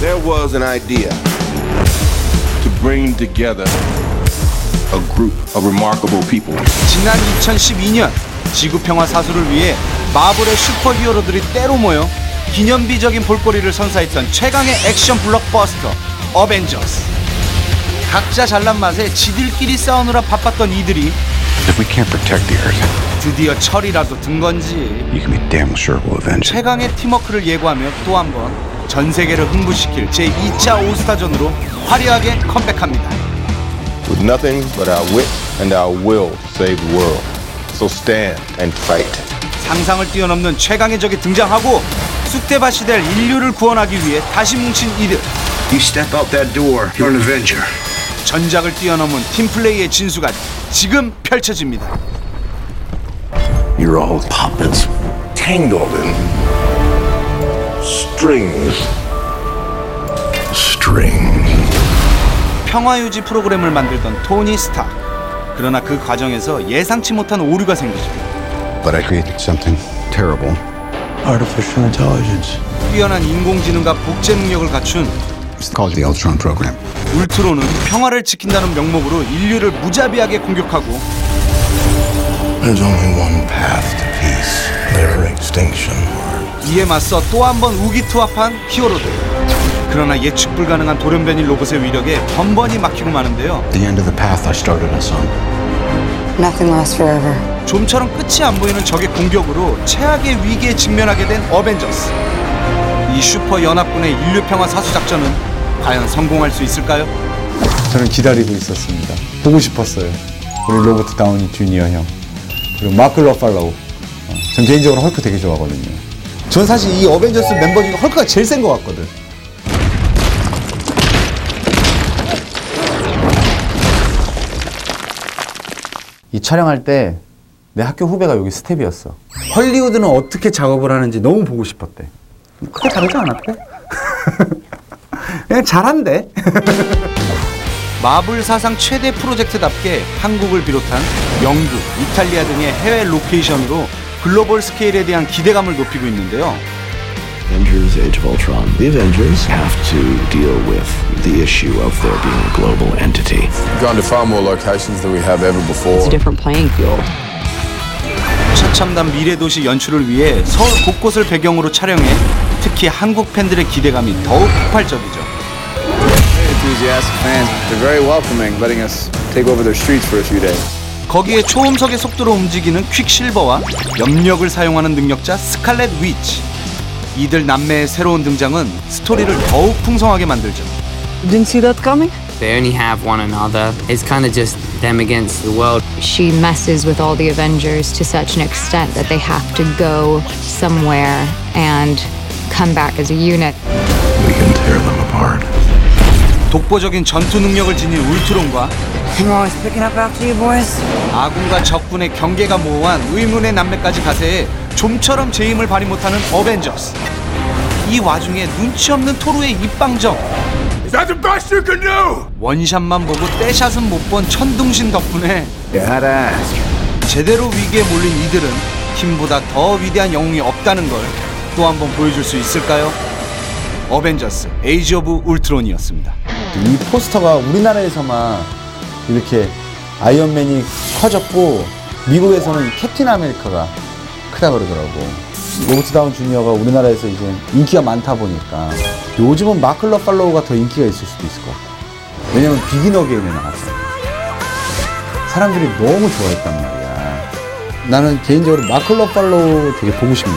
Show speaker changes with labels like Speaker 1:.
Speaker 1: There was an idea to bring together a group of remarkable people.
Speaker 2: 지난 2012년 지구 평화 사수를 위해 마블의 슈퍼히어로들이 때로 모여 기념비적인 볼거리를 선사했던 최강의 액션 블록버스터 어벤져스. 각자 잘난 맛에 지들끼리 싸우느라 바빴던 이들이
Speaker 3: If we can't protect the Earth,
Speaker 2: 드디어 철이라도 든 건지
Speaker 3: you can be damn sure we'll avenge it.
Speaker 2: 최강의 팀워크를 예고하며 또 한 번 전 세계를 흥분시킬 제2차 올스타전으로 화려하게 컴백합니다.
Speaker 1: With nothing but our wit and our will save the world. So stand and fight.
Speaker 2: 상상을 뛰어넘는 최강의 적이 등장하고 쑥대밭이 될 인류를 구원하기 위해 다시 뭉친 이들
Speaker 4: You step out that door, you're an Avenger.
Speaker 2: 전작을 뛰어넘은 팀플레이의 진수가 지금 펼쳐집니다.
Speaker 4: You're all puppets, tangled in strings. Strings.
Speaker 2: 평화 유지 프로그램을 만들던 토니 스타. 그러나 그 과정에서 예상치 못한 오류가 생기죠.
Speaker 3: But I created something terrible. Artificial intelligence.
Speaker 2: 뛰어난 인공지능과 복제 능력을 갖춘
Speaker 3: It's called the Ultron program.
Speaker 2: 울트론은 평화를 지킨다는 명목으로 인류를 무자비하게 공격하고
Speaker 4: There's only one path to peace. Their extinction.
Speaker 2: 이에 맞서 또 한 번 우기투합한 히어로들. 그러나 예측 불가능한 돌연변이 로봇의 위력에 번번이 막히고 마는데요.
Speaker 3: The end of the path I started us on.
Speaker 5: Nothing lasts forever.
Speaker 2: 좀처럼 끝이 안 보이는 적의 공격으로 최악의 위기에 직면하게 된 어벤져스. 이 슈퍼 연합군의 인류 평화 사수 작전은 과연 성공할 수 있을까요?
Speaker 6: 저는 기다리고 있었습니다. 보고 싶었어요. 우리 로버트 다우니 주니어 형. 그리고 마크 러팔로. 어, 전 개인적으로 헐크 되게 좋아하거든요. 전 사실 이 어벤져스 멤버 중에 헐크가 제일 센 것 같거든. 이 촬영할 때 내 학교 후배가 여기 스태프였어. 헐리우드는 어떻게 작업을 하는지 너무 보고 싶었대. 크게 다르지 않았대? 그냥 잘한대.
Speaker 2: 마블 사상 최대 프로젝트답게 한국을 비롯한 영국, 이탈리아 등의 해외 로케이션으로 글로벌 스케일에 대한 기대감을 높이고 있는데요.
Speaker 7: Avengers Age of Ultron. The Avengers have to deal with the issue of there being a global entity.
Speaker 1: We've gone to far more locations than we have ever before.
Speaker 5: It's a different playing field.
Speaker 2: 최첨단 미래 도시 연출을 위해 서울 곳곳을 배경으로 촬영해 특히 한국 팬들의 기대감이 더욱 폭발적이죠.
Speaker 8: enthusiastic fans. They're very welcoming, letting us take over their streets for a few days.
Speaker 2: 거기에 초음속의 속도로 움직이는 퀵실버와 염력을 사용하는 능력자 스칼렛 위치. 이들 남매의 새로운 등장은 스토리를 더욱 풍성하게 만들죠.
Speaker 5: Didn't see that coming?
Speaker 9: They only have one another. It's kind of just them against the world.
Speaker 10: she messes with all the Avengers to such an extent that they have to go somewhere and come back as a unit.
Speaker 4: We can tear them apart.
Speaker 2: 독보적인 전투 능력을 지닌 울트론과. 아군과 적군의 경계가 모호한 의문의 남매까지 가세해 좀처럼 제임을 발휘 못하는 어벤져스. 이 와중에 눈치 없는 토르의 입방정.
Speaker 1: Is that the best you can do?
Speaker 2: 원샷만 보고 떼샷은 못 본 천둥신 덕분에. 제대로 위기에 몰린 이들은 힘보다 더 위대한 영웅이 없다는 걸 또 한 번 보여줄 수 있을까요? 어벤져스 에이지 오브 울트론이었습니다.
Speaker 6: 이 포스터가 우리나라에서만 이렇게 아이언맨이 커졌고 미국에서는 캡틴 아메리카가 크다 그러더라고. 로버트 다우니 주니어가 우리나라에서 이제 인기가 많다 보니까 요즘은 마크 러팔로가 더 인기가 있을 수도 있을 것 같아. 왜냐면 비긴 어게인에 나왔어. 사람들이 너무 좋아했단 말이야. 나는 개인적으로 마크 러팔로 되게 보고 싶네.